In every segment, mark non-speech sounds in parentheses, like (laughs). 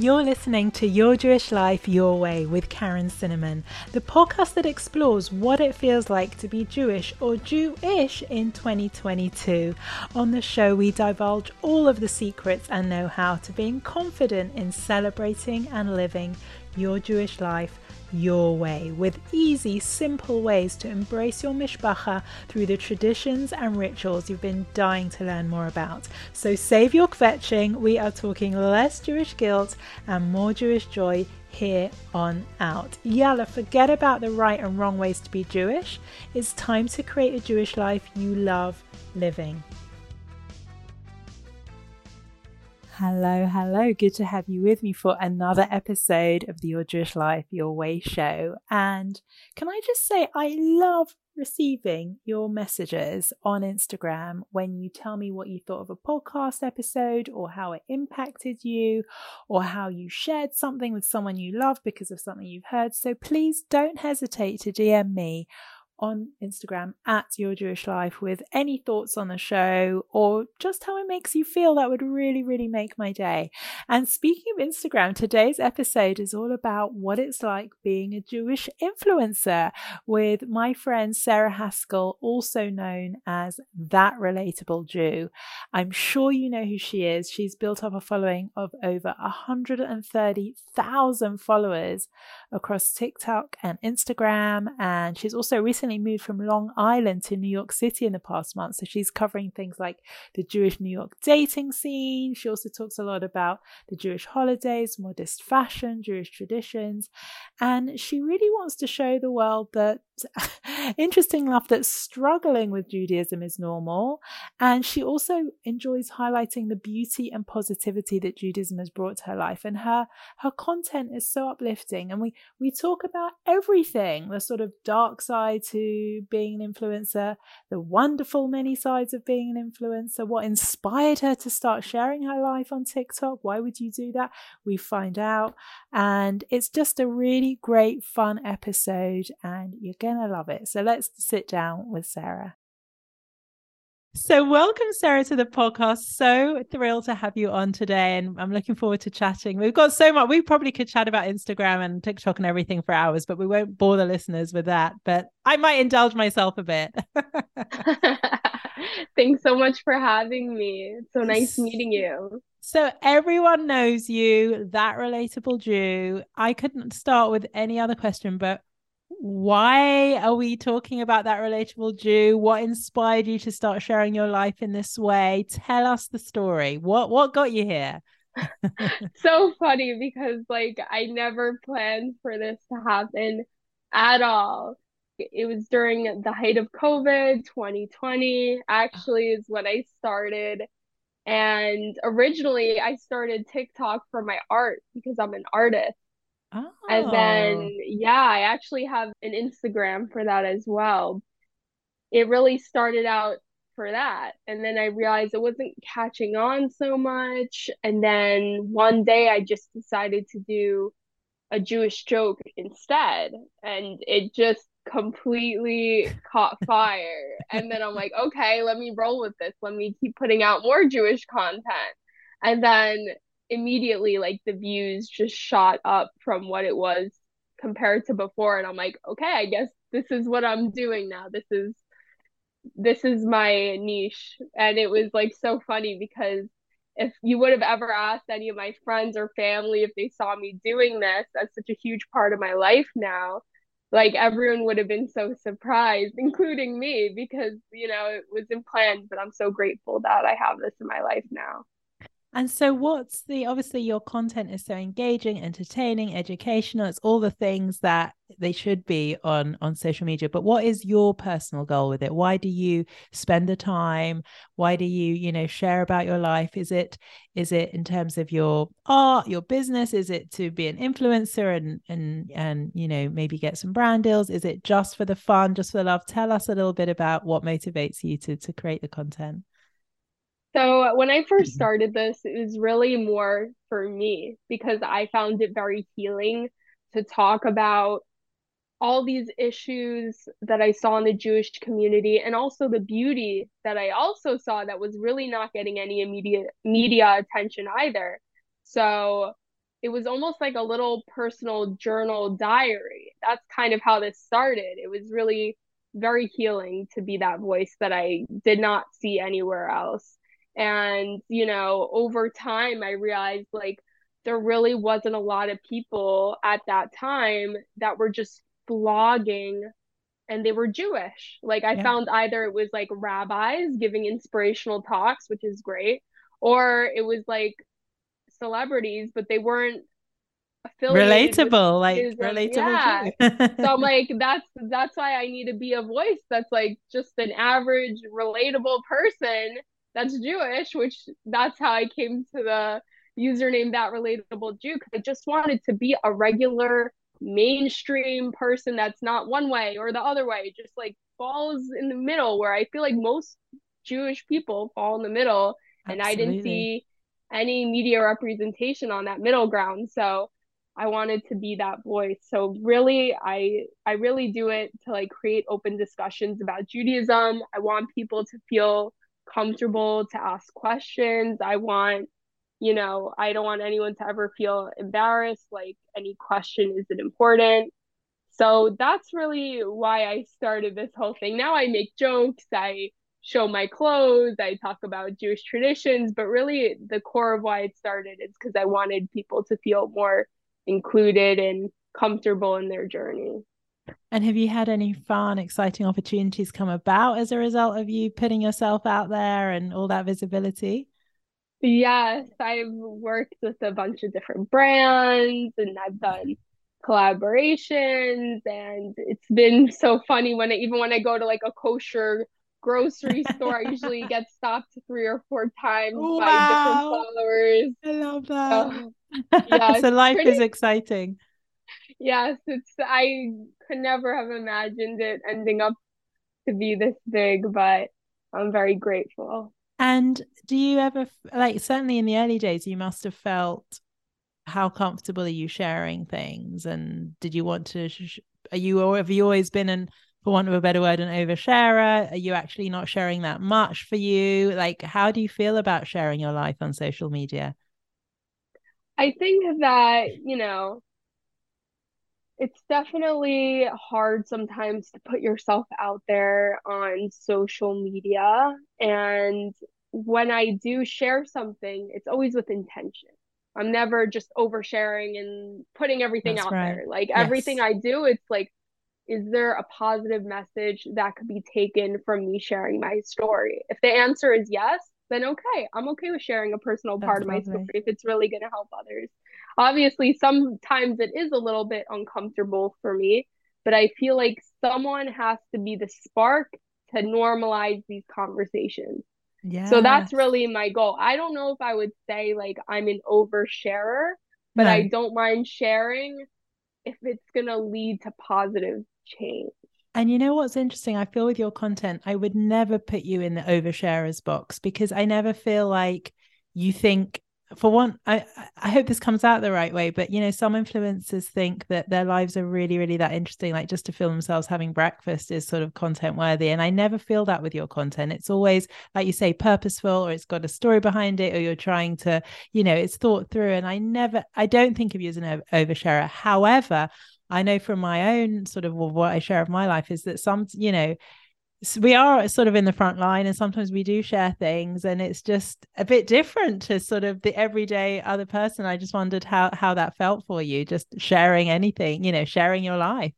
You're listening to Your Jewish Life Your Way with Karen Cinnamon, the podcast that explores what it feels like to be Jewish or Jewish in 2022. On the show, we divulge all of the secrets and know how to being confident in celebrating and living your Jewish life your way with easy, simple ways to embrace your mishpacha through the traditions and rituals you've been dying to learn more about. So save your kvetching. We are talking less Jewish guilt and more Jewish joy here on out. Yalla, forget about the right and wrong ways to be Jewish. It's time to create a Jewish life you love living. Hello, hello. Good to have you with me for another episode of the Your Jewish Life Your Way show. And can I just say, I love receiving your messages on Instagram when you tell me what you thought of a podcast episode or how it impacted you or how you shared something with someone you love because of something you've heard. So please don't hesitate to DM me on Instagram at Your Jewish Life with any thoughts on the show or just how it makes you feel. That would really, really make my day. And speaking of Instagram, today's episode is all about what it's like being a Jewish influencer with my friend Sarah Haskell, also known as That Relatable Jew. I'm sure you know who she is. She's built up a following of over 130,000 followers across TikTok and Instagram. And she's also recently moved from Long Island to New York City in the past month. So she's covering things like the Jewish New York dating scene. She also talks a lot about the Jewish holidays, modest fashion, Jewish traditions. And she really wants to show the world that (laughs) interesting enough that struggling with Judaism is normal. And she also enjoys highlighting the beauty and positivity that Judaism has brought to her life. And her her content is so uplifting. And we we talk about everything, the sort of dark side to being an influencer, the wonderful many sides of being an influencer, what inspired her to start sharing her life on TikTok. Why would you do that? We find out. And it's just a really great, fun episode. And you're going to love it. So let's sit down with Sarah. So, welcome, Sarah, to the podcast. So thrilled to have you on today. And I'm looking forward to chatting. We've got so much. We probably could chat about Instagram and TikTok and everything for hours, but we won't bore the listeners with that. But I might indulge myself a bit. (laughs) Thanks so much for having me. It's so nice meeting you. So everyone knows you, that relatable Jew. I couldn't start with any other question, but why are we talking about that relatable Jew? What inspired you to start sharing your life in this way? Tell us the story. What what got you here? (laughs) so funny because like I never planned for this to happen at all. It was during the height of COVID 2020 actually is when I started and originally I started TikTok for my art because I'm an artist Oh. And then, oh. yeah, I actually have an Instagram for that as well. It really started out for that. And then I realized it wasn't catching on so much. And then one day I just decided to do a Jewish joke instead. And it just completely caught fire. and then I'm like, okay, let me roll with this. Let me keep putting out more Jewish content. And then immediately like the views just shot up from what it was compared to before and I'm like okay I guess this is what I'm doing now. This is this is my niche. And it was like so funny because if you would have ever asked any of my friends or family if they saw me doing this that's such a huge part of my life now like everyone would have been so surprised including me because you know it wasn't planned but i'm so grateful that i have this in my life now and so, what's the obviously your content is so engaging, entertaining, educational. It's all the things that they should be on on social media. But what is your personal goal with it? Why do you spend the time? Why do you you know share about your life? Is it is it in terms of your art, your business? Is it to be an influencer and and and you know maybe get some brand deals? Is it just for the fun, just for the love? Tell us a little bit about what motivates you to to create the content. So when I first mm-hmm. started this, it was really more for me because I found it very healing to talk about all these issues that I saw in the Jewish community and also the beauty that I also saw that was really not getting any immediate media attention either. So it was almost like a little personal journal diary. That's kind of how this started. It was really very healing to be that voice that I did not see anywhere else. And, you know, over time, I realized like there really wasn't a lot of people at that time that were just blogging and they were Jewish. Like I yeah. found either it was like rabbis giving inspirational talks, which is great, or it was like celebrities, but they weren't relatable, like relatable. Yeah. so I'm (laughs) like, that's that's why I need to be a voice that's like just an average, relatable person that's Jewish, which that's how I came to the username that relatable Jew because I just wanted to be a regular mainstream person that's not one way or the other way, just like falls in the middle where I feel like most Jewish people fall in the middle. Absolutely. And I didn't see any media representation on that middle ground. So I wanted to be that voice. So really I I really do it to like create open discussions about Judaism. I want people to feel comfortable to ask questions. I want you know, I don't want anyone to ever feel embarrassed like any question isn't important. So that's really why I started this whole thing. Now I make jokes, I show my clothes, I talk about Jewish traditions, but really the core of why it started is because I wanted people to feel more included and comfortable in their journey. And have you had any fun, exciting opportunities come about as a result of you putting yourself out there and all that visibility? Yes, I've worked with a bunch of different brands and I've done collaborations and it's been (laughs) so funny when I even when I go to like a kosher grocery (laughs) store, I usually get stopped three or four times wow. by different followers. I love that. So, (laughs) yeah, so life pretty, is exciting. Yes, it's I could never have imagined it ending up to be this big, but I'm very grateful. And do you ever like certainly in the early days you must have felt how comfortable are you sharing things? And did you want to sh- are you or have you always been an for want of a better word an oversharer? Are you actually not sharing that much for you? Like how do you feel about sharing your life on social media? I think that you know it's definitely hard sometimes to put yourself out there on social media. And when I do share something, it's always with intention. I'm never just oversharing and putting everything That's out right. there. Like yes. everything I do, it's like, is there a positive message that could be taken from me sharing my story? If the answer is yes, then okay, I'm okay with sharing a personal That's part of my story if it's really going to help others obviously sometimes it is a little bit uncomfortable for me but i feel like someone has to be the spark to normalize these conversations yeah so that's really my goal i don't know if i would say like i'm an oversharer but no. i don't mind sharing if it's going to lead to positive change and you know what's interesting? I feel with your content, I would never put you in the oversharers box because I never feel like you think for one i i hope this comes out the right way but you know some influencers think that their lives are really really that interesting like just to film themselves having breakfast is sort of content worthy and i never feel that with your content. It's always like you say purposeful or it's got a story behind it or you're trying to you know it's thought through and i never i don't think of you as an oversharer. However I know from my own sort of what I share of my life is that some, you know, we are sort of in the front line and sometimes we do share things and it's just a bit different to sort of the everyday other person. I just wondered how how that felt for you just sharing anything you know sharing your life.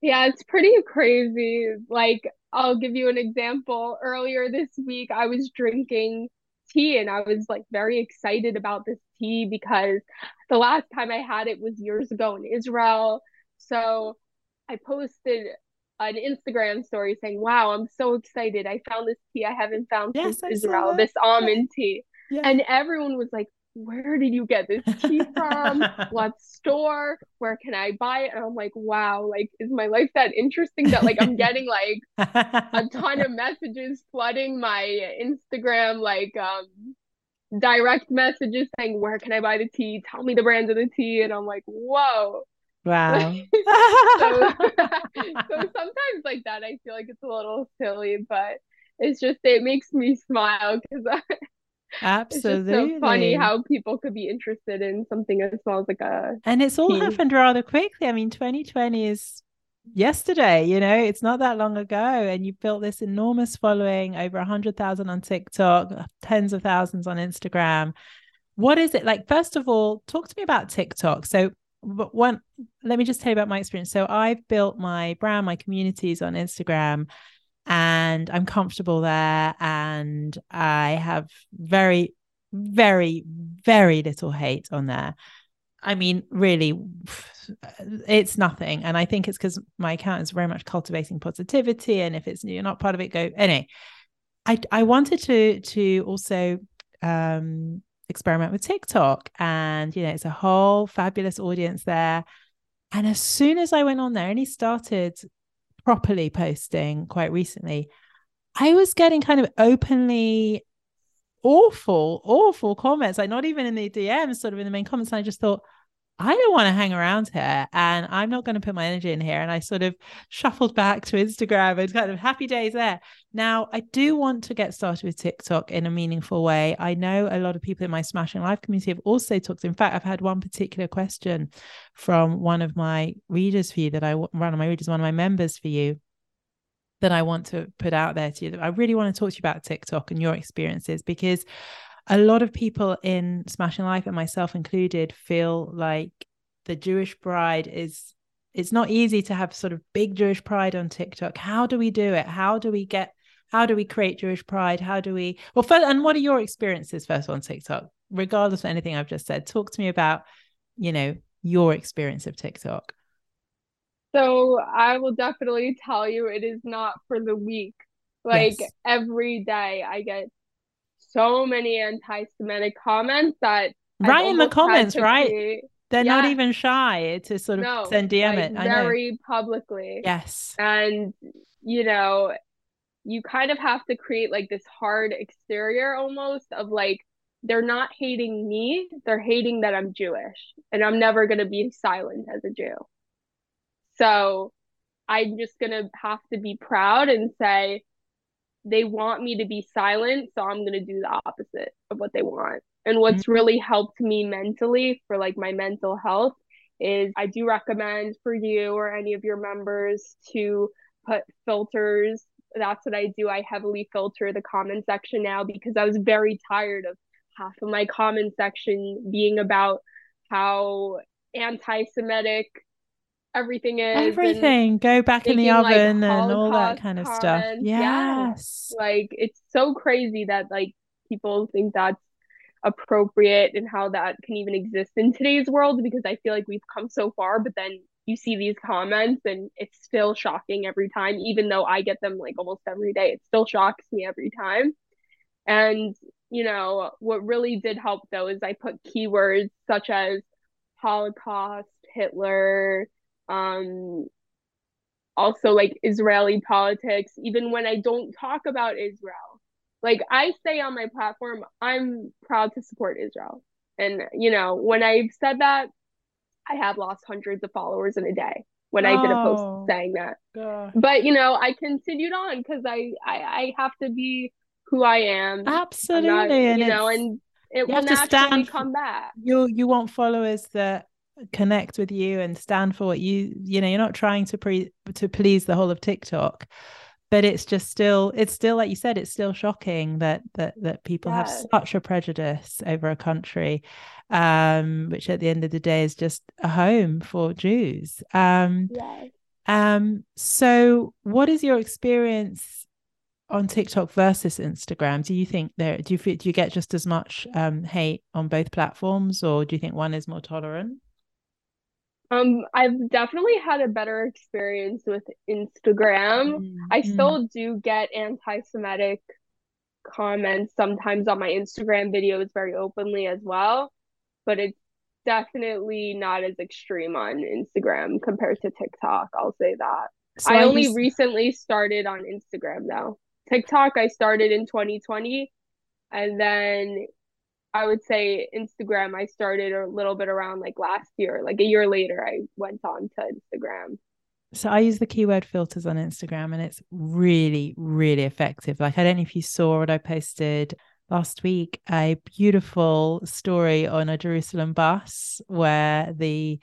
Yeah it's pretty crazy. Like i'll give you an example. Earlier this week i was drinking tea and i was like very excited about this tea because the last time i had it was years ago in israel. So i posted an Instagram story saying, "Wow, I'm so excited! I found this tea I haven't found yes, since Israel. This almond tea." Yeah. And everyone was like, "Where did you get this tea (laughs) from? what store? Where can I buy it?" And I'm like, "Wow! Like, is my life that interesting that like I'm (laughs) getting like a ton of messages flooding my Instagram like um direct messages saying, Where can I buy the tea? Tell me the brand of the tea. And I'm like, Whoa. Wow. (laughs) so, (laughs) so sometimes like that, I feel like it's a little silly, but it's just it makes me smile because Absolutely. (laughs) It's just so funny how people could be interested in something as small as like a and it's all happened rather quickly. I mean, 2020 is yesterday, you know, it's not that long ago. And you built this enormous following, over 100,000 on TikTok, uh, tens of thousands on Instagram. What is it like? First of all, talk to me about TikTok. So, but one, let me just tell you about my experience. So, I've built my brand, my communities on Instagram and I'm comfortable there. And I have very, very, very little hate on there. I mean, really, it's nothing. And I think it's because my account is very much cultivating positivity. And if it's you're not part of it, go anyway. I I wanted to to also um experiment with TikTok. And you know, it's a whole fabulous audience there. And as soon as I went on there and he started properly posting quite recently, I was getting kind of openly awful, awful comments, like not even in the DMs, sort of in the main comments. And I just thought, I don't want to hang around here and I'm not going to put my energy in here. And I sort of shuffled back to Instagram and kind of happy days there. Now, I do want to get started with TikTok in a meaningful way. I know a lot of people in my Smashing Life community have also talked. In fact, I've had one particular question from one of my readers for you that I one of my readers, one of my members for you that I want to put out there to you. I really want to talk to you about TikTok and your experiences because a lot of people in Smashing Life and myself included feel like the Jewish bride is it's not easy to have sort of big Jewish pride on TikTok. How do we do it? How do we get how do we create Jewish pride? How do we well first, and what are your experiences first on TikTok? Regardless of anything I've just said, talk to me about, you know, your experience of TikTok. So I will definitely tell you it is not for the weak. Like yes. every day I get so many anti-Semitic comments that right in the comments, right? Create... They're yeah. not even shy to sort of no, send DM like it. I very know. publicly. Yes. And you know, you kind of have to create like this hard exterior almost of like they're not hating me, they're hating that I'm Jewish and I'm never going to be silent as a Jew. So I'm just going to have to be proud and say, they want me to be silent, so I'm going to do the opposite of what they want. And what's mm-hmm. really helped me mentally for like my mental health is I do recommend for you or any of your members to put filters. That's what I do. I heavily filter the comment section now because I was very tired of half of my comment section being about how anti Semitic everything is everything. Go back in the oven like, and all that kind of stuff. Yes. yes. Like it's so crazy that like people think that's appropriate and how that can even exist in today's world because i feel like we've come so far but then you see these comments and it's still shocking every time even though i get them like almost every day it still shocks me every time. And you know what really did help though is i put keywords such as holocaust hitler um also like Israeli politics, even when I don't talk about Israel. Like I say on my platform, I'm proud to support Israel. And you know, when I've said that, I have lost hundreds of followers in a day when I did a post oh, saying that. Gosh. But you know, I continued on because I, I I have to be who I am. Absolutely, not, you know, and it will naturally stand, come back. You you want followers that connect with you and stand for what you you know you're not trying to pre to please the whole of TikTok but it's just still it's still like you said it's still shocking that that that people have such a prejudice over a country um which at the end of the day is just a home for Jews. Um um so what is your experience on TikTok versus Instagram? Do you think there do you do you get just as much um hate on both platforms or do you think one is more tolerant um, I've definitely had a better experience with Instagram. Mm-hmm. I still do get anti-Semitic comments sometimes on my Instagram videos very openly as well, but it's definitely not as extreme on Instagram compared to TikTok. I'll say that. So I, I only recently started on Instagram though. TikTok I started in 2020 and then I would say Instagram, I started a little bit around like last year, like a year later, I went on to Instagram. So I use the keyword filters on Instagram and it's really, really effective. Like, I don't know if you saw what I posted last week a beautiful story on a Jerusalem bus where the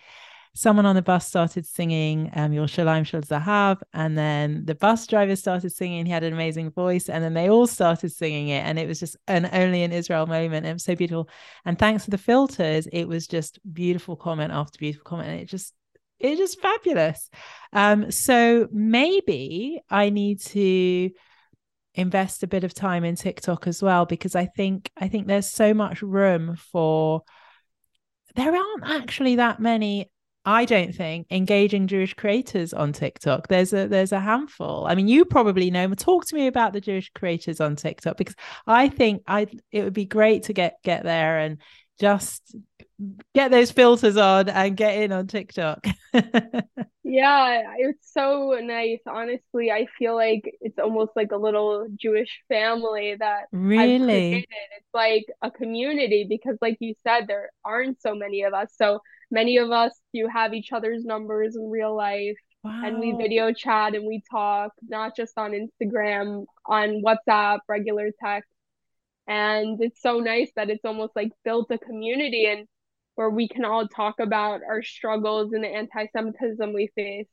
someone on the bus started singing um, Yerushalayim Shel Zahav, and then the bus driver started singing. He had an amazing voice, and then they all started singing it, and it was just an only in Israel moment. It was so beautiful, and thanks to the filters, it was just beautiful comment after beautiful comment, and it just it's just fabulous. Um, so maybe I need to invest a bit of time in TikTok as well because I think I think there's so much room for there aren't actually that many I don't think engaging Jewish creators on TikTok. There's a there's a handful. I mean, you probably know. Talk to me about the Jewish creators on TikTok because I think I it would be great to get get there and just get those filters on and get in on TikTok. (laughs) yeah, it's so nice. Honestly, I feel like it's almost like a little Jewish family that really It's like a community because, like you said, there aren't so many of us. So many of us do have each other's numbers in real life. Wow. And we video chat and we talk, not just on Instagram, on WhatsApp, regular text and it's so nice that it's almost like built a community and where we can all talk about our struggles and the anti-semitism we face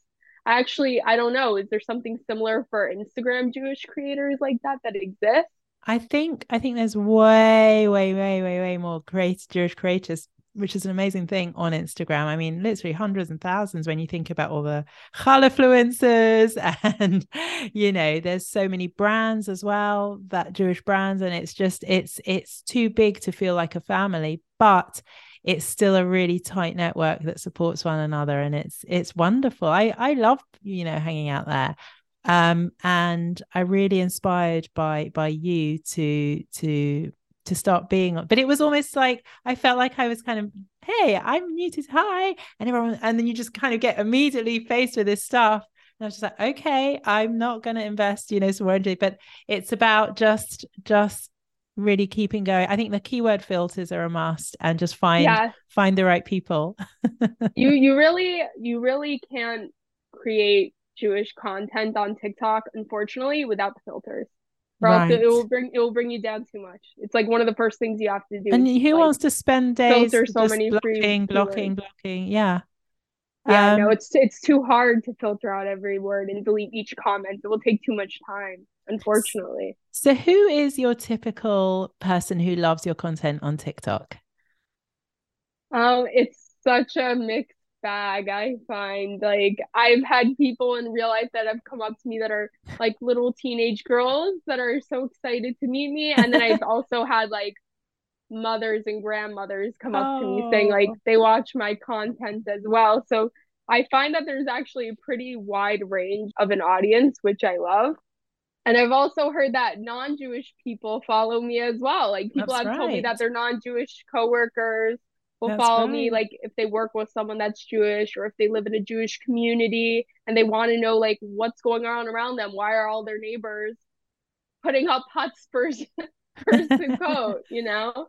actually i don't know is there something similar for instagram jewish creators like that that exists i think i think there's way way way way way more great jewish creators which is an amazing thing on Instagram. I mean, literally hundreds and thousands when you think about all the influencers (laughs) and you know, there's so many brands as well, that Jewish brands, and it's just it's it's too big to feel like a family, but it's still a really tight network that supports one another and it's it's wonderful. I I love, you know, hanging out there um and i really inspired by by you to to to start being on. but it was almost like i felt like i was kind of hey i'm new to hi and everyone and then you just kind of get immediately faced with this stuff and i was just like okay i'm not going to invest you know some energy but it's about just just really keeping going i think the keyword filters are a must and just find yeah. find the right people (laughs) you you really you really can't create jewish content on tiktok unfortunately without the filters or right. else it will bring it will bring you down too much. It's like one of the first things you have to do. And who like, wants to spend days filter so many blocking, blocking, blocking? Yeah. Yeah, um, no, it's it's too hard to filter out every word and delete each comment. It will take too much time, unfortunately. So, who is your typical person who loves your content on TikTok? Um, it's such a mix bag i find like i've had people in real life that have come up to me that are like little teenage girls that are so excited to meet me and then i've (laughs) also had like mothers and grandmothers come up oh. to me saying like oh. they watch my content as well so i find that there's actually a pretty wide range of an audience which i love and I've also heard that non-Jewish people follow me as well. Like people That's have right. told me that they're non-Jewish coworkers will that's follow right. me like if they work with someone that's Jewish or if they live in a Jewish community and they want to know like what's going on around them. Why are all their neighbors putting up huts for, (laughs) for Sukkot, (laughs) you know?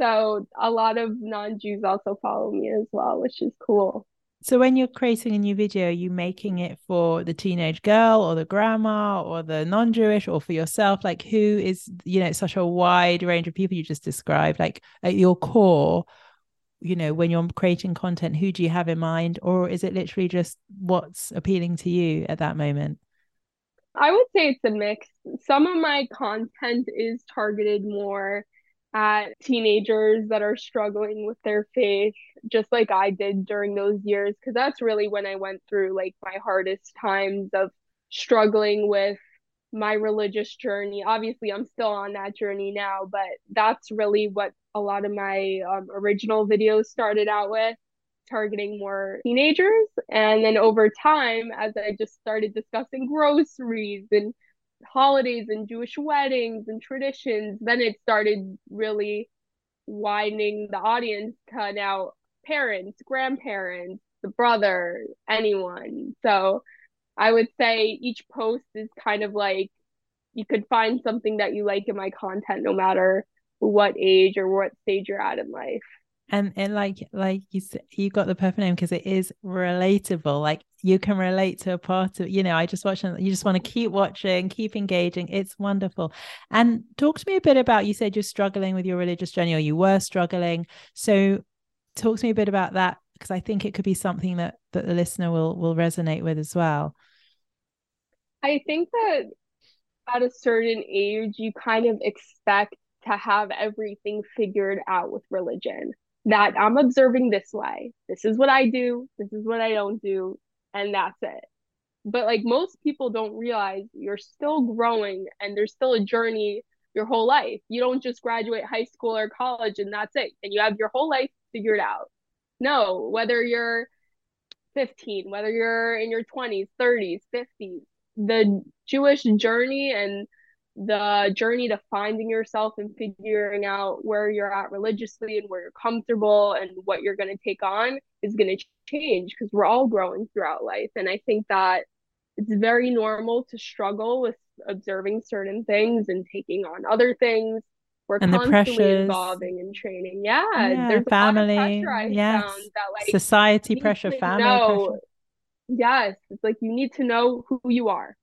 So a lot of non-Jews also follow me as well, which is cool. So when you're creating a new video, are you making it for the teenage girl or the grandma or the non-Jewish or for yourself? Like who is, you know, such a wide range of people you just described, like at your core, you know when you're creating content who do you have in mind? Or is it literally just what's appealing to you at that moment? I would say it's a mix. Some of my content is targeted more at teenagers that are struggling with their faith just like i did during those years because that's really when i went through like my hardest times of struggling with my religious journey. Obviously, I'm still on that journey now, but that's really what a lot of my um, original videos started out with, targeting more teenagers. And then over time, as I just started discussing groceries and holidays and Jewish weddings and traditions, then it started really widening the audience to now parents, grandparents, the brother, anyone. So I would say each post is kind of like you could find something that you like in my content no matter what age or what stage you're at in life. And and like like you you got the perfect name because it is relatable. Like you can relate to a part of you know i just watch you just want to keep watching keep engaging. It's wonderful. And talk to me a bit about you said you're struggling with your religious journey or you were struggling. So talk to me a bit about that because i think it could be something that that the listener will will resonate with as well i think that at a certain age you kind of expect to have everything figured out with religion that I'm observing this way. This is what I do. This is what I don't do. And that's it. But like most people don't realize you're still growing and there's still a journey your whole life. You don't just graduate high school or college and that's it. And you have your whole life figured out. No, whether you're 15, whether you're in your 20s, 30s, 50s, the Jewish journey and the journey to finding yourself and figuring out where you're at religiously and where you're comfortable and what you're going to take on is going to change because we're all growing throughout life. And I think that it's very normal to struggle with observing certain things and taking on other things. We're and constantly evolving and training. Yeah, yeah there's family, yes. That, like, society pressure, family know, pressure. Yes, it's like you need to know who you are.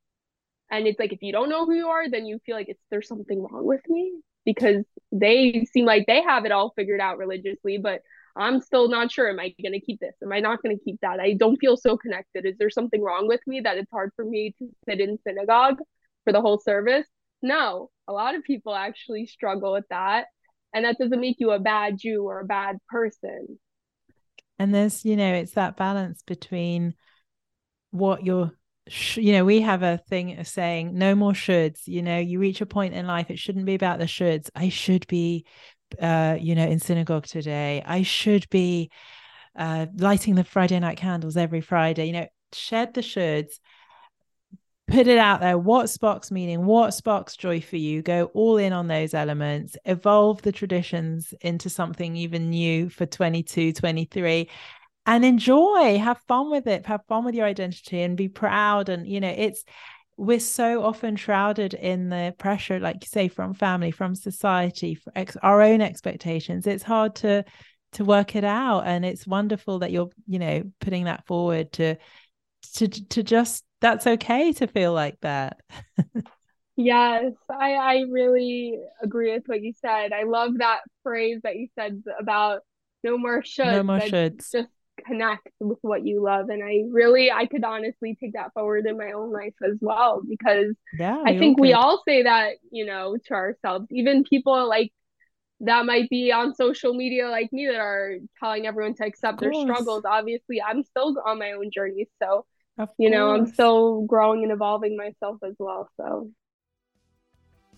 And it's like if you don't know who you are then you feel like it's there's something wrong with me? Because they seem like they have it all figured out religiously but i'm still not sure am i going to keep this? Am i not going to keep that? I don't feel so connected. Is there something wrong with me that it's hard for me to sit in synagogue for the whole service? No a lot of people actually struggle with that and that doesn't make you a bad jew or a bad person and there's you know it's that balance between what you're you know, we have a thing of saying no more shoulds. You know, you reach a point in life, it shouldn't be about the shoulds. I should be, uh, you know, in synagogue today. I should be uh, lighting the Friday night candles every Friday. You know, shed the shoulds, put it out there. What sparks meaning? What sparks joy for you? Go all in on those elements, evolve the traditions into something even new for 22, 23 and enjoy, have fun with it, have fun with your identity and be proud. And, you know, it's, we're so often shrouded in the pressure, like you say, from family, from society, ex- our own expectations. It's hard to, to work it out. And it's wonderful that you're, you know, putting that forward to, to, to just, that's okay to feel like that. (laughs) Yes, I I really agree with what you said. I love that phrase that you said about no more shoulds. No more shoulds. Just connect with what you love and i really i could honestly take that forward in my own life as well because yeah i think we all say that you know to ourselves even people like that might be on social media like me that are telling everyone to accept their struggles obviously i'm still on my own journey so you know i'm still growing and evolving myself as well so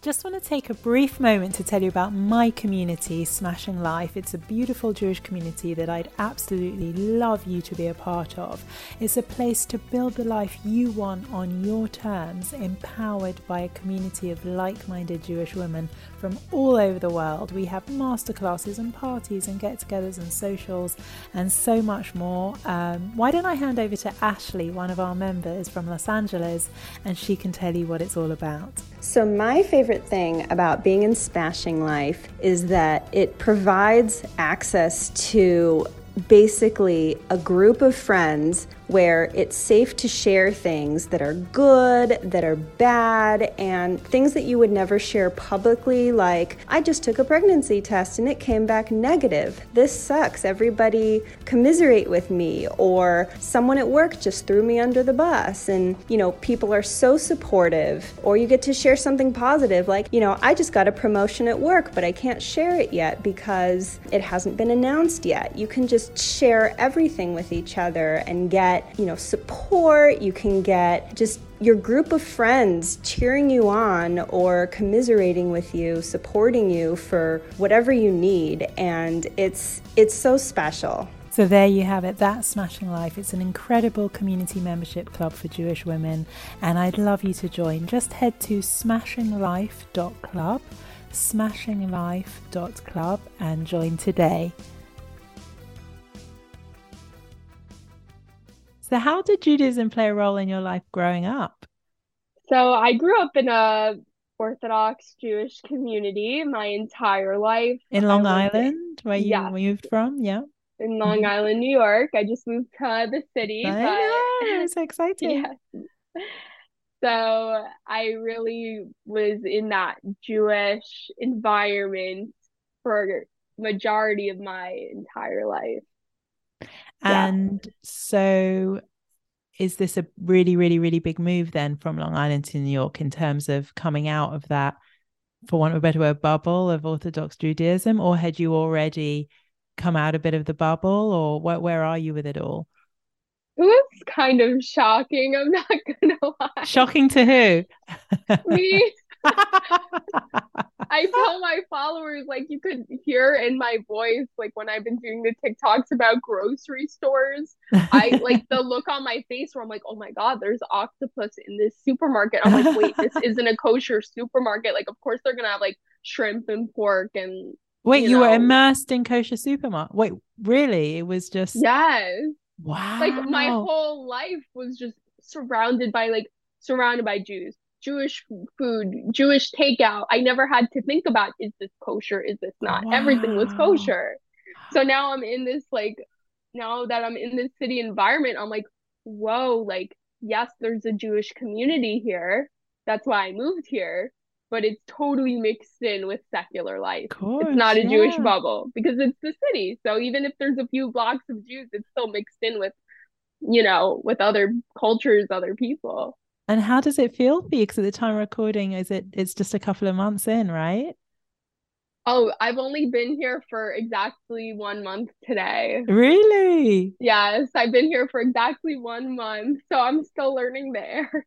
just want to take a brief moment to tell you about my community, Smashing Life. It's a beautiful Jewish community that I'd absolutely love you to be a part of. It's a place to build the life you want on your terms, empowered by a community of like minded Jewish women from all over the world. We have masterclasses and parties and get togethers and socials and so much more. Um, why don't I hand over to Ashley, one of our members from Los Angeles, and she can tell you what it's all about. So, my favorite thing about being in Smashing Life is that it provides access to basically a group of friends where it's safe to share things that are good, that are bad, and things that you would never share publicly, like, I just took a pregnancy test and it came back negative. This sucks. Everybody commiserate with me. Or someone at work just threw me under the bus. And, you know, people are so supportive. Or you get to share something positive, like, you know, I just got a promotion at work, but I can't share it yet because it hasn't been announced yet. You can just share everything with each other and get get, you know, support, you can get just your group of friends cheering you on or commiserating with you, supporting you for whatever you need and it's it's so special. So there you have it. That's Smashing Life. It's an incredible community membership club for Jewish women and I'd love you to join. Just head to smashinglife.club, smashinglife.club and join today. So, how did Judaism play a role in your life growing up? So, I grew up in a Orthodox Jewish community my entire life. In Long Island, where you yes. moved from? Yeah. in Long mm-hmm. Island, New York. I just moved to the city. I but, know, (laughs) it's exciting. Yeah. So I really was in that Jewish environment for majority of my entire life. And yeah. so is this a really, really, really big move then from Long Island to New York in terms of coming out of that, for want of a better word, bubble of Orthodox Judaism? Or had you already come out a bit of the bubble or where, where are you with it all? It was kind of shocking. I'm not (laughs) gonna lie. Shocking to who? (laughs) Me. I tell my followers like you could hear in my voice like when I've been doing the TikToks about grocery stores. I like the look on my face where I'm like, oh my god, there's octopus in this supermarket. I'm like, wait, this isn't a kosher supermarket. Like, of course they're gonna have like shrimp and pork and. Wait, you, you know. were immersed in kosher supermarket. Wait, really? It was just yes. Wow. Like my whole life was just surrounded by like surrounded by Jews. Jewish food, Jewish takeout. I never had to think about is this kosher, is this not? Wow. Everything was kosher. So now I'm in this like now that I'm in this city environment, I'm like, whoa, like yes, there's a Jewish community here. That's why I moved here, but it's totally mixed in with secular life. Course, it's not a yeah. Jewish bubble because it's the city. So even if there's a few blocks of Jews, it's still mixed in with, you know, with other cultures, other people. And how does it feel for you? Because at the time of recording, is it it's just a couple of months in, right? Oh, I've only been here for exactly one month today. Really? Yes, I've been here for exactly one month. So I'm still learning the area.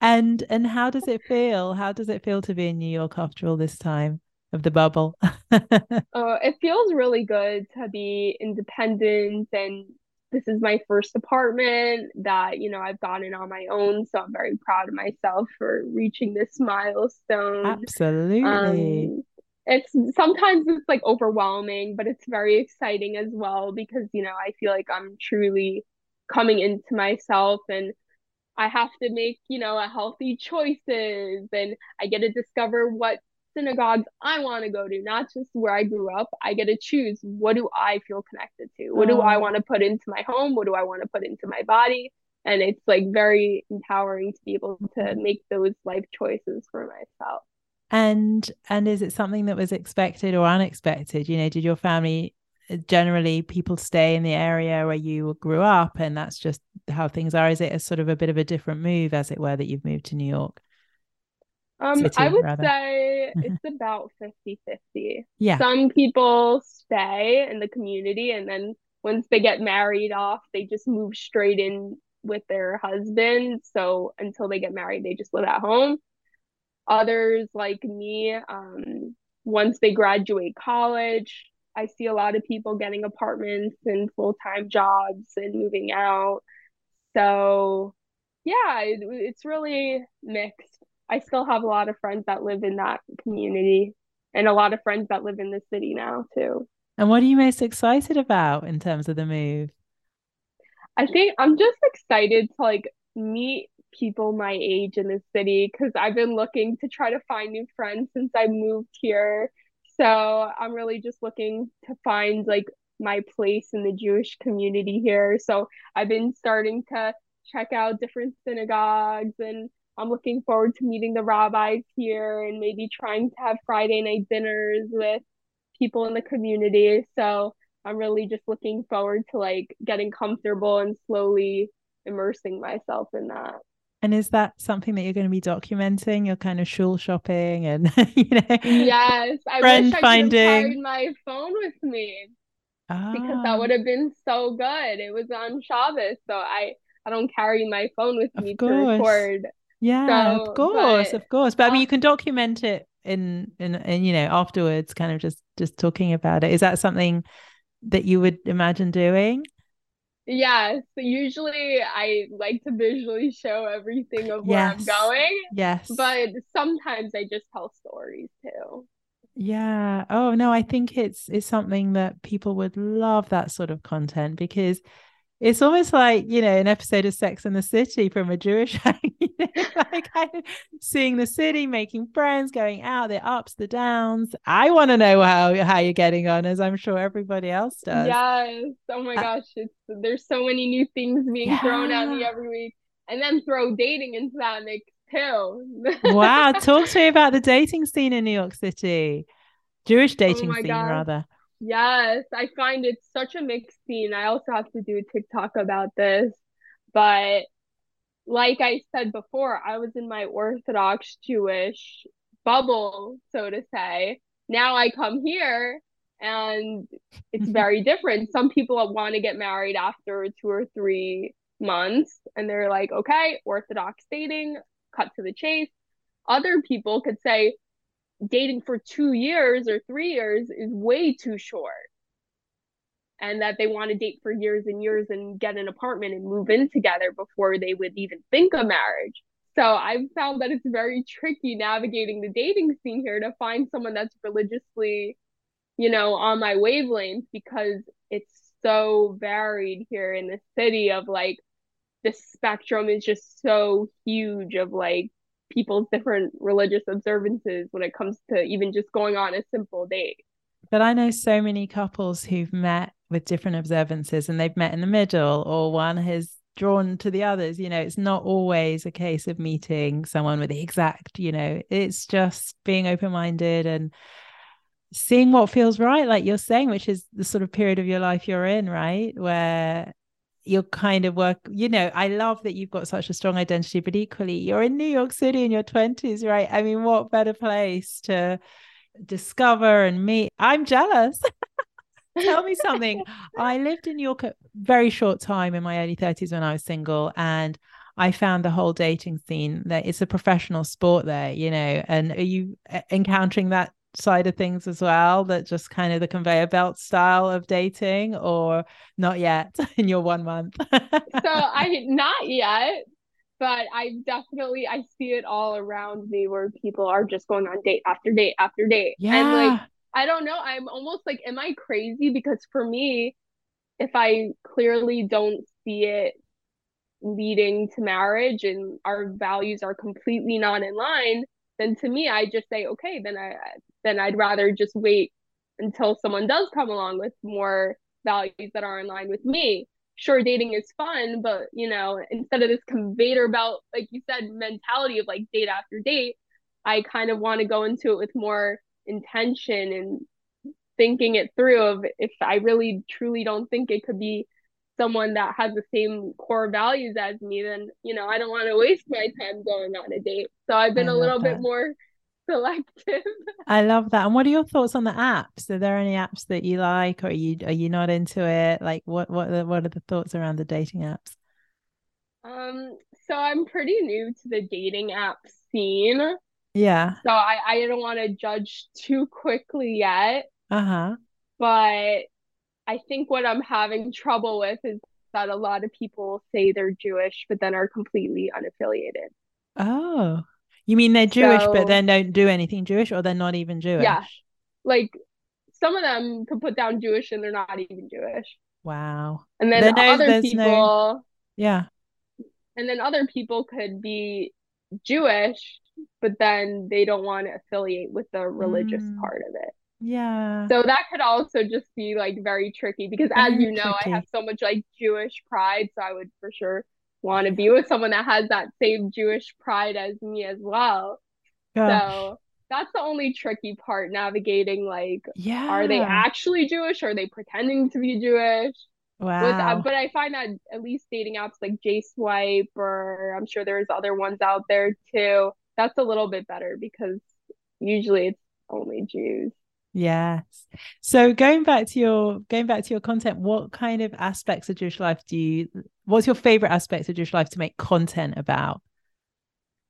And and how does it feel? How does it feel to be in New York after all this time of the bubble? uh, (laughs) it feels really good to be independent and this is my first apartment that you know I've gotten on my own, so I'm very proud of myself for reaching this milestone. Absolutely. Um, it's sometimes it's like overwhelming, but it's very exciting as well because you know I feel like I'm truly coming into myself and I have to make, you know, a healthy choices and I get to discover what synagogues I want to go to, not just where I grew up. I get to choose what do I feel connected to? What do I oh. want to put into my home? What do I want to put into my body? And it's like very empowering to be able to make those life choices for myself. And and is it something that was expected or unexpected? You know, did your family uh, generally people stay in the area where you grew up and that's just how things are? Is it a sort of a bit of a different move, as it were, that you've moved to New York? Um, City, I would rather. say it's about 50 50. Yeah. Some people stay in the community and then once they get married off, they just move straight in with their husband. So until they get married, they just live at home. Others, like me, um, once they graduate college, I see a lot of people getting apartments and full time jobs and moving out. So, yeah, it, it's really mixed. I still have a lot of friends that live in that community and a lot of friends that live in the city now too. And what are you most excited about in terms of the move? I think I'm just excited to like meet people my age in the city because I've been looking to try to find new friends since I moved here. So I'm really just looking to find like my place in the Jewish community here. So I've been starting to check out different synagogues and I'm looking forward to meeting the rabbis here and maybe trying to have Friday night dinners with people in the community. So I'm really just looking forward to like getting comfortable and slowly immersing myself in that. And is that something that you're going to be documenting? Your kind of shul shopping and (laughs) you know, yes, I friend wish I finding. my phone with me ah. because that ah. would have been so good. It was on Shabbos, so I I don't carry my phone with me to record yeah, so, of course, but, of course. But I mean, you can document it in, in, in, you know, afterwards, kind of just, just talking about it. Is that something that you would imagine doing? Yes. Usually I like to visually show everything of where yes. I'm going. Yes. But sometimes I just tell stories too. Yeah. Oh no, I think it's it's something that people would love that sort of content because it's almost like you know an episode of Sex and the City from a Jewish (laughs) you know, like kind seeing the city, making friends, going out, the ups, the downs. I want to know how how you're getting on, as I'm sure everybody else does. Yes. Oh my uh, gosh, it's there's so many new things being yeah. thrown at me every week, and then throw dating into that mix too. wow, talk to me (laughs) about the dating scene in New York City, Jewish oh dating oh scene gosh. rather. Yes, I find it such a mixed scene. I also have to do a TikTok about this. But like I said before, I was in my Orthodox Jewish bubble, so to say. Now I come here and it's (laughs) very different. Some people want to get married after two or three months and they're like, okay, Orthodox dating, cut to the chase. Other people could say, dating for two years or three years is way too short and that they want to date for years and years and get an apartment and move in together before they would even think of marriage. So I've found that it's very tricky navigating the dating scene here to find someone that's religiously, you know, on my wavelength because it's so varied here in the city of like the spectrum is just so huge of like people's different religious observances when it comes to even just going on a simple date. But I know so many couples who've met with different observances and they've met in the middle, or one has drawn to the others. You know, it's not always a case of meeting someone with the exact, you know, it's just being open minded and seeing what feels right, like you're saying, which is the sort of period of your life you're in, right? Where you're kind of work you know i love that you've got such a strong identity but equally you're in new york city in your 20s right? I mean what better place to discover and meet? I'm jealous. (laughs) Tell me something. (laughs) I lived in new york a very short time in my early 30s when i was single and I found the whole dating scene that it's a professional sport there, you know. And are you encountering that side of things as well that just kind of the conveyor belt style of dating or not yet (laughs) in your one month? So i (laughs) not yet but i definitely i see it all around me where people are just going on date after date after date. Yeah. and like i don't know i'm almost like am i crazy? Because for me if i clearly don't see it leading to marriage and our values are completely not in line then to me i just say okay then i then I'd rather just wait until someone does come along with more values that are in line with me. Sure, dating is fun, but you know, instead of this conveyor belt, like you said, mentality of like date after date, I kind of want to go into it with more intention and thinking it through of if I really truly don't think it could be someone that has the same core values as me, then you know, I don't want to waste my time going on a date. So I've been I a little that. bit more (laughs) selective. I love that. And what are your thoughts on the apps? Are there any apps that you like, or are you are you not into it? Like, what what are, what are the thoughts around the dating apps? Um, so I'm pretty new to the dating app scene. Yeah. So I I don't want to judge too quickly yet. Uh huh. But I think what I'm having trouble with is that a lot of people say they're Jewish, but then are completely unaffiliated. Oh. You mean they're Jewish, so, but then don't do anything Jewish, or they're not even Jewish? Yeah, like some of them could put down Jewish and they're not even Jewish. Wow. And then no, other people, no... yeah. And then other people could be Jewish, but then they don't want to affiliate with the religious mm. part of it. Yeah. So that could also just be like very tricky because, very as you know, tricky. I have so much like Jewish pride. So I would for sure want to be with someone that has that same Jewish pride as me as well. Gosh. So that's the only tricky part navigating like yeah are they actually Jewish? Are they pretending to be Jewish? Wow. With, uh, but I find that at least dating apps like JSwipe or I'm sure there's other ones out there too. That's a little bit better because usually it's only Jews. Yes. So going back to your going back to your content, what kind of aspects of Jewish life do you what's your favorite aspects of Jewish life to make content about?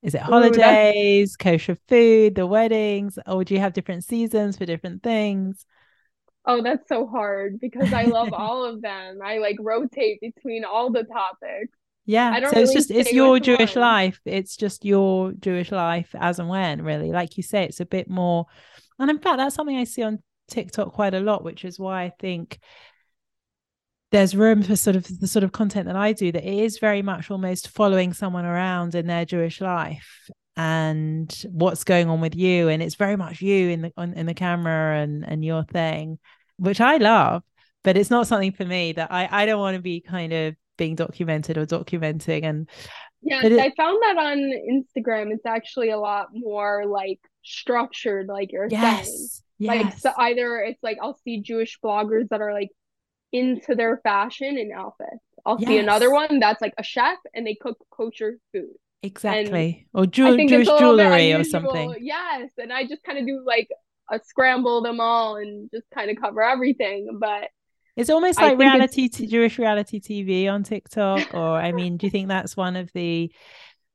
Is it holidays, Ooh, kosher food, the weddings, or do you have different seasons for different things? Oh, that's so hard because I love (laughs) all of them. I like rotate between all the topics. Yeah. so really it's just it's your Jewish one. life. It's just your Jewish life as and when, really. Like you say, it's a bit more and in fact, that's something I see on TikTok quite a lot, which is why I think there's room for sort of the sort of content that I do that it is very much almost following someone around in their Jewish life and what's going on with you. And it's very much you in the on, in the camera and and your thing which I love. But it's not something for me that I I don't want to be kind of being documented or documenting. And yeah it, I found that on Instagram it's actually a lot more like structured like you're yes, saying yes. like so either it's like I'll see Jewish bloggers that are like into their fashion and outfits I'll yes. see another one that's like a chef and they cook kosher food Exactly. And or ju- Jewish jewelry or something. Yes. And I just kind of do like a scramble them all and just kind of cover everything. But it's almost like reality to Jewish reality TV on TikTok. Or I mean, do you think that's one of the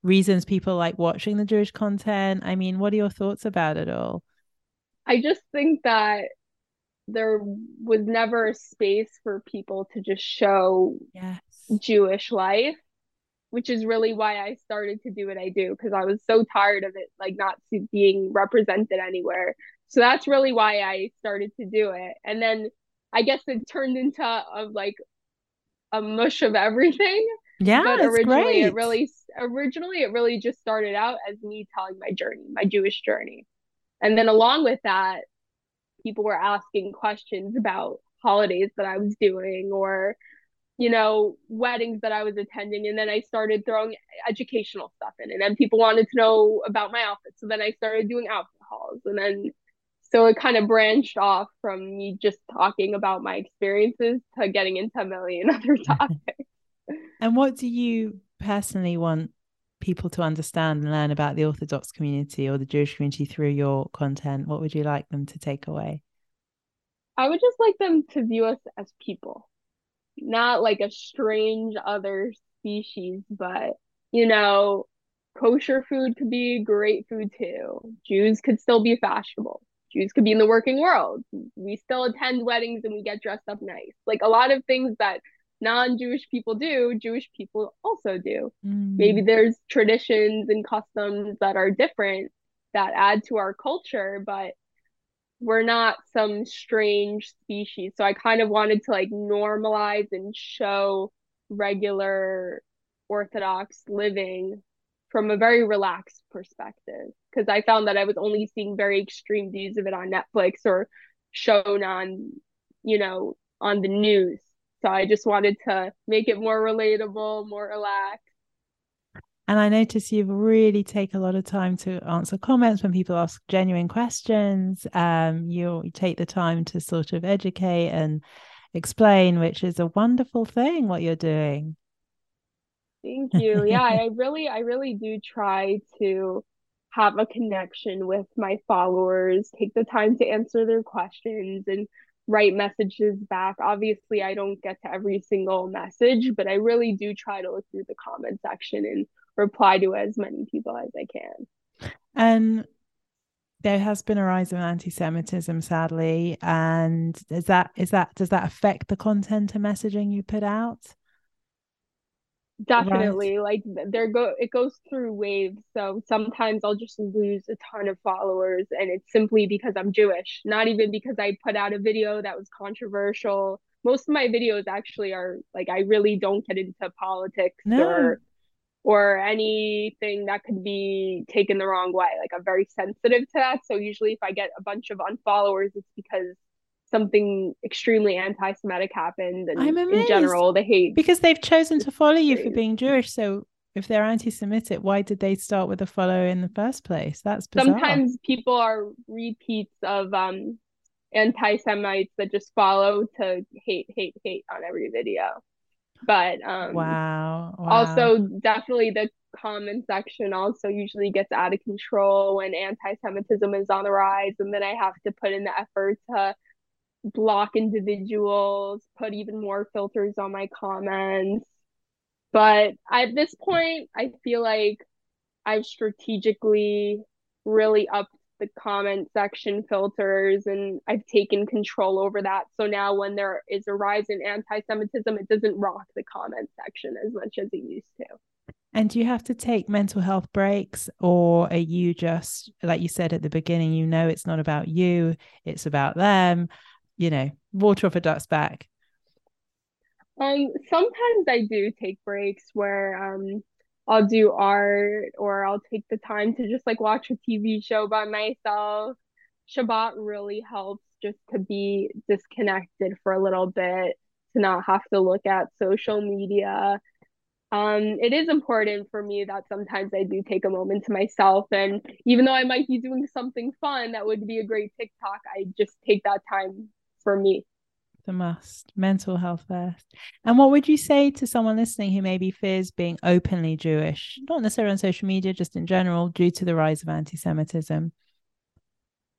reasons people like watching the Jewish content? I mean, what are your thoughts about it all? I just think that there was never a space for people to just show yes. Jewish life which is really why I started to do what I do because I was so tired of it like not being represented anywhere. So that's really why I started to do it. And then I guess it turned into a, like a mush of everything. Yeah, but originally great. it really originally it really just started out as me telling my journey, my Jewish journey. And then along with that, people were asking questions about holidays that I was doing or you know, weddings that I was attending. And then I started throwing educational stuff in. And then people wanted to know about my outfits. So then I started doing outfit hauls. And then so it kind of branched off from me just talking about my experiences to getting into a million (laughs) other (laughs) topics. And what do you personally want people to understand and learn about the Orthodox community or the Jewish community through your content? What would you like them to take away? I would just like them to view us as people not like a strange other species, but you know, kosher food could be great food too. Jews could still be fashionable. Jews could be in the working world. We still attend weddings and we get dressed up nice. Like a lot of things that non-Jewish people do, Jewish people also do. Mm. Maybe there's traditions and customs that are different that add to our culture, but we're not some strange species. So I kind of wanted to like normalize and show regular Orthodox living from a very relaxed perspective because I found that I was only seeing very extreme views of it on Netflix or shown on, you know, on the news. So I just wanted to make it more relatable, more relaxed. And I notice you've really take a lot of time to answer comments when people ask genuine questions. Um, you take the time to sort of educate and explain, which is a wonderful thing what you're doing. Thank you. Yeah, (laughs) I really, I really do try to have a connection with my followers, take the time to answer their questions and write messages back. Obviously, I don't get to every single message, but I really do try to look through the comment section and reply to as many people as I can. And there has been a rise of anti-Semitism, sadly, and is that is that does that affect the content and messaging you put out? Definitely, right. like there go it goes through waves. So sometimes I'll just lose a ton of followers, and it's simply because I'm Jewish, not even because I put out a video that was controversial. Most of my videos actually are like I really don't get into politics no. or or anything that could be taken the wrong way. Like I'm very sensitive to that. So usually if I get a bunch of unfollowers, it's because something extremely anti-Semitic happened and in general the hate because they've chosen to follow you for being Jewish. So if they're anti-Semitic, why did they start with a follow in the first place? That's bizarre. sometimes people are repeats of um anti-Semites that just follow to hate, hate, hate on every video but um wow, wow, also definitely the comment section also usually gets out of control when anti-semitism is on the rise and then i have to put in the effort to block individuals put even more filters on my comments but at this point i feel like i've strategically really upped the comment section filters and I've taken control over that. So now when there is a rise in anti-Semitism, it doesn't rock the comment section as much as it used to. And do you have to take mental health breaks or are you just like you said at the beginning, you know it's not about you, it's about them, you know, water off a duck's back? Um, sometimes I do take breaks where um I'll do art or I'll take the time to just like watch a TV show by myself. Shabbat really helps just to be disconnected for a little bit, to not have to look at social media. Um, it is important for me that sometimes I do take a moment to myself. And even though I might be doing something fun that would be a great TikTok, I just take that time for me. The must mental health first. And what would you say to someone listening who maybe fears being openly jewish? Not necessarily on social media just in general due to the rise of anti-semitism.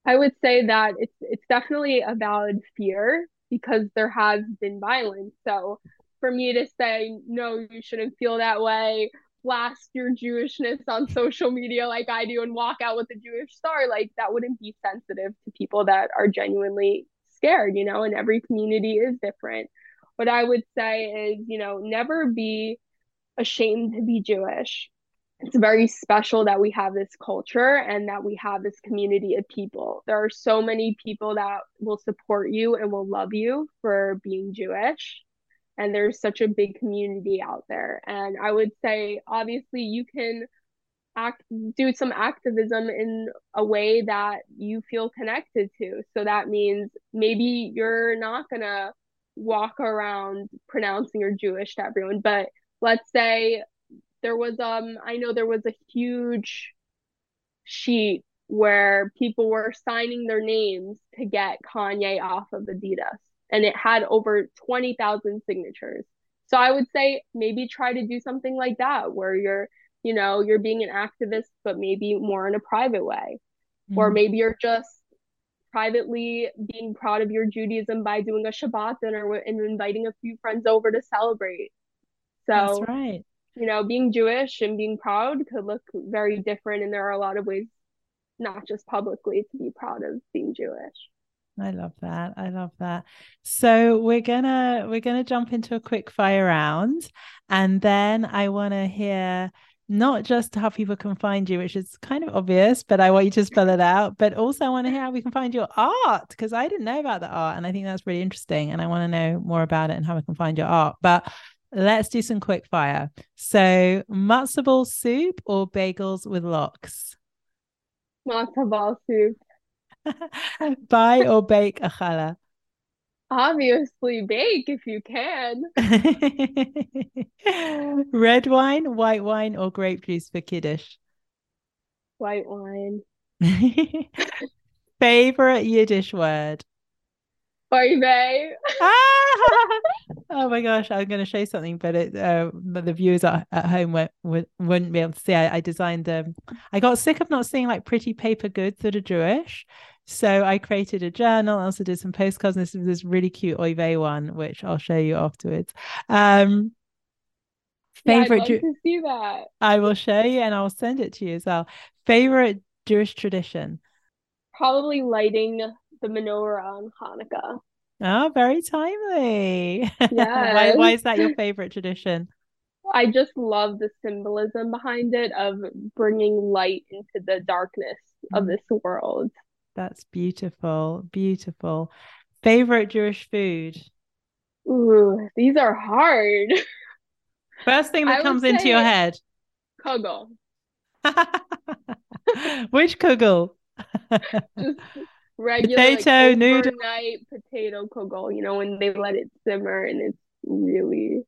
I would say that it's it's definitely a valid fear because there has been violence. So for me to say no you shouldn't feel that way. Blast your jewishness on social media like i do and walk out with a jewish star like that wouldn't be sensitive to people that are genuinely scared, you know, and every community is different. What I would say is, you know, never be ashamed to be Jewish. It's very special that we have this culture and that we have this community of people. There are so many people that will support you and will love you for being Jewish. And there's such a big community out there. And I would say, obviously, you can act do some activism in a way that you feel connected to. So that means maybe you're not gonna walk around pronouncing you're jewish to everyone but let's say there was um i know there was a huge sheet where people were signing their names to get kanye off of adidas and it had over 20,000 signatures. So i would say maybe try to do something like that where you're you know you're being an activist but maybe more in a private way mm-hmm. or maybe you're just privately being proud of your judaism by doing a shabbat dinner and inviting a few friends over to celebrate so that's right you know being jewish and being proud could look very different and there are a lot of ways not just publicly to be proud of being jewish I love that. I love that. So we're gonna we're gonna jump into a quick fire round, and then I want to hear not just how people can find you, which is kind of obvious, but I want you to spell it out. But also, I want to hear how we can find your art because I didn't know about the art, and I think that's really interesting. And I want to know more about it and how we can find your art. But let's do some quick fire. So, matzo ball soup or bagels with lox? Matzo ball soup. (laughs) Buy or bake a challah? Obviously, bake if you can. (laughs) Red wine, white wine, or grape juice for Kiddush? White wine. (laughs) Favorite Yiddish word? Oy ah! (laughs) oh my gosh, I'm going to show you something, but it, uh, the viewers at, at home won't, wouldn't be able to see. I, I designed, um, I got sick of not seeing like pretty paper goods that are Jewish. So I created a journal. I also did some postcards. And this is this really cute Oy vey one, which I'll show you afterwards. Um, favorite yeah, Ju- to see that. I will show you and I'll send it to you as well. Favorite Jewish tradition? Probably lighting the menorah on Hanukkah. Oh, very timely. Yeah. (laughs) why, why is that your favorite tradition? I just love the symbolism behind it of bringing light into the darkness of mm. this world. That's beautiful. Beautiful. Favorite Jewish food? Ooh, these are hard. (laughs) First thing that I comes into your head. Kugel. (laughs) Which kugel? Just (laughs) regular potato like, noodle night potato kugel. You know when they let it simmer and it's really,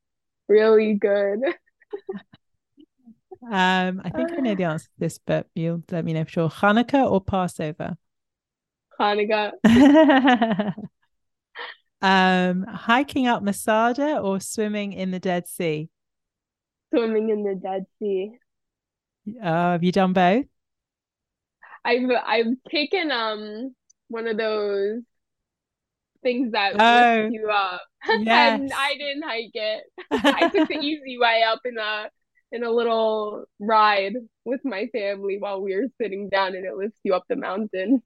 really good. um, I think I know the answer to this, but you'll let me know for sure. Hanukkah or Passover? Hanukkah. (laughs) (laughs) um, hiking up Masada or swimming in the Dead Sea? Swimming in the Dead Sea. Uh, have you done both? I've I've taken um one of those things that oh, lift you up, (laughs) yes. and I didn't hike it. I took the easy way up in a in a little ride with my family while we were sitting down, and it lifts you up the mountain.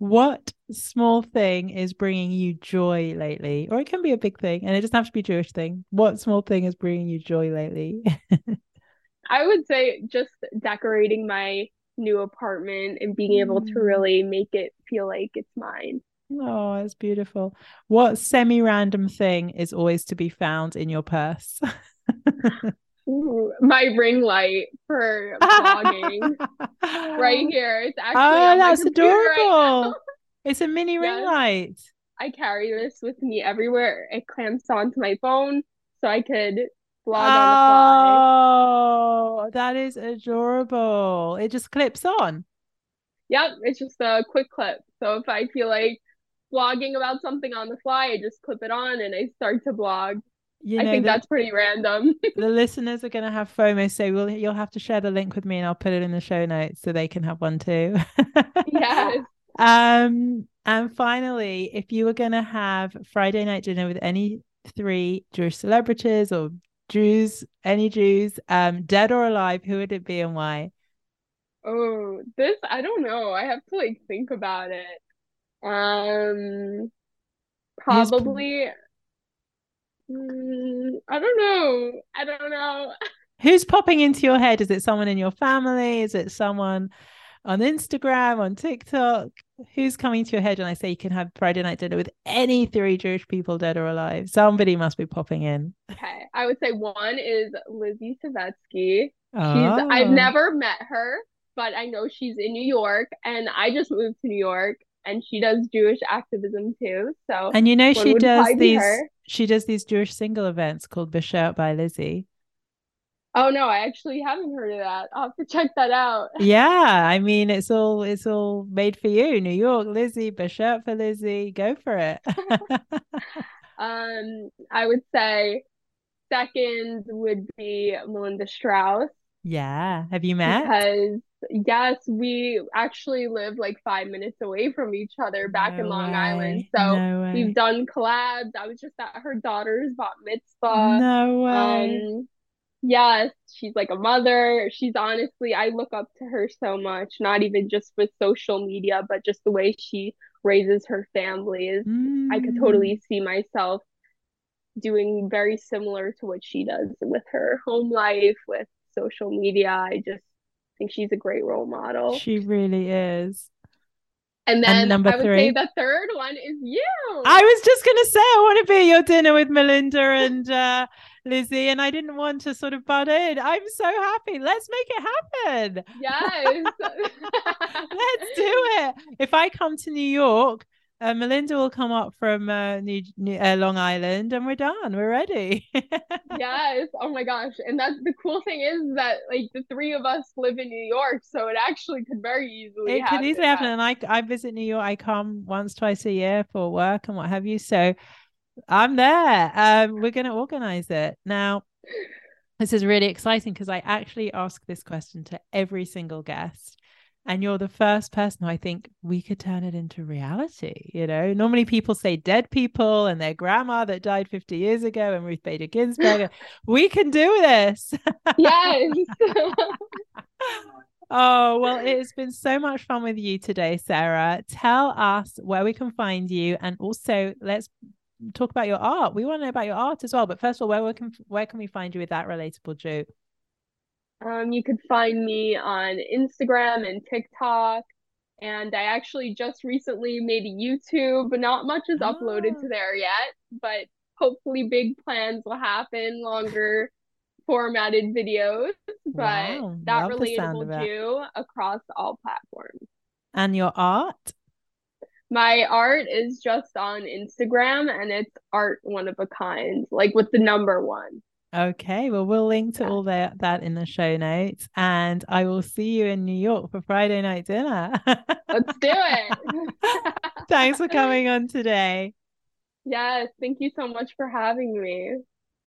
What small thing is bringing you joy lately or it can be a big thing and it doesn't have to be jewish thing what small thing is bringing you joy lately (laughs) i would say just decorating my new apartment and being able to mm. really make it feel like it's mine Oh, it's beautiful. What semi random thing is always to be found in your purse? (laughs) My ring light for vlogging (laughs) right here. It's actually oh, that's computer right adorable. (laughs) it's a mini ring light. I carry this with me everywhere. It clamps onto my phone so I could vlog on the fly. Oh, that is adorable. It just clips on. Yep, it's just a quick clip. So if I feel like vlogging about something on the fly, I just clip it on and I start to vlog. You I think the, that's pretty random. (laughs) the listeners are going to have FOMO, so we'll, you'll have to share the link with me and I'll put it in the show notes so they can have one too. (laughs) Yes. Um, and finally, if you were going to have Friday night dinner with any three Jewish celebrities or Jews, any Jews, um, dead or alive, who would it be and why? Oh, this I don't know. I have to like think about it. Um, probably. Mm, I don't know. I don't know. Who's popping into your head? Is it someone in your family? Is it someone on Instagram, on TikTok? Who's coming to your head when I say you can have Friday night dinner with any three Jewish people, dead or alive? Somebody must be popping in. Okay, I would say one is Lizzie Savetsky. She's I've Oh. never met her, but I know she's in New York, and I just moved to New York, and she does Jewish activism too. So And you know she does these she does these Jewish single events called Bashert by Lizzie. Oh no, I actually haven't heard of that. I'll have to check that out. (laughs) Yeah, I mean it's all it's all made for you. New York, Lizzie, Bashert for Lizzie. Go for it. (laughs) Um, I would say second would be Melinda Strauss yeah. Have you met? because yes, we actually live like five minutes away from each other back in No Long Island. So No we've done collabs. I was just at her daughter's bat mitzvah. No way. Um, yes, she's like a mother. She's honestly, I look up to her so much, not even just with social media, but just the way she raises her family is I could Mm. totally see myself doing very similar to what she does with her home life, with social media. I just think she's a great role model. She really is. And And then number I would three? say the third one is you. I was just gonna say I want to be at your dinner with Melinda and uh, Lizzie, and I didn't want to sort of butt in. I'm so happy. Let's make it happen. Yes. (laughs) Let's do it. If I come to New York, uh, Melinda will come up from uh, New, New uh, Long Island, and we're done. We're ready. (laughs) Yes. Oh my gosh. And that's the cool thing is that like the three of us live in New York, so it actually could very easily it happen. could easily happen. And I, I visit New York. I come once, twice a year for work and what have you. So I'm there. Um, we're going to organize it now. This is really exciting because I actually ask this question to every single guest. And you're the first person who I think we could turn it into reality. You know, normally people say dead people and their grandma that died 50 years ago and Ruth Bader Ginsburg. (laughs) we can do this. Yes. (laughs) Oh, well, it has been so much fun with you today, Sarah. Tell us where we can find you and also let's talk about your art. We want to know about your art as well. But first of all, where, where can where can we find you with that relatable Jew? Um, you could find me on Instagram and TikTok. And I actually just recently made a YouTube, but not much is uploaded Ah. to there yet. But hopefully, big plans will happen, longer formatted videos. But Wow, that love sound relatable. Jew across all platforms. And your art? My art is just on Instagram and it's art one of a kind, like with the number one. Okay, well, we'll link to all that that in the show notes, and I will see you in New York for Friday night dinner. Let's do it. (laughs) Thanks for coming on today. Yes, thank you so much for having me.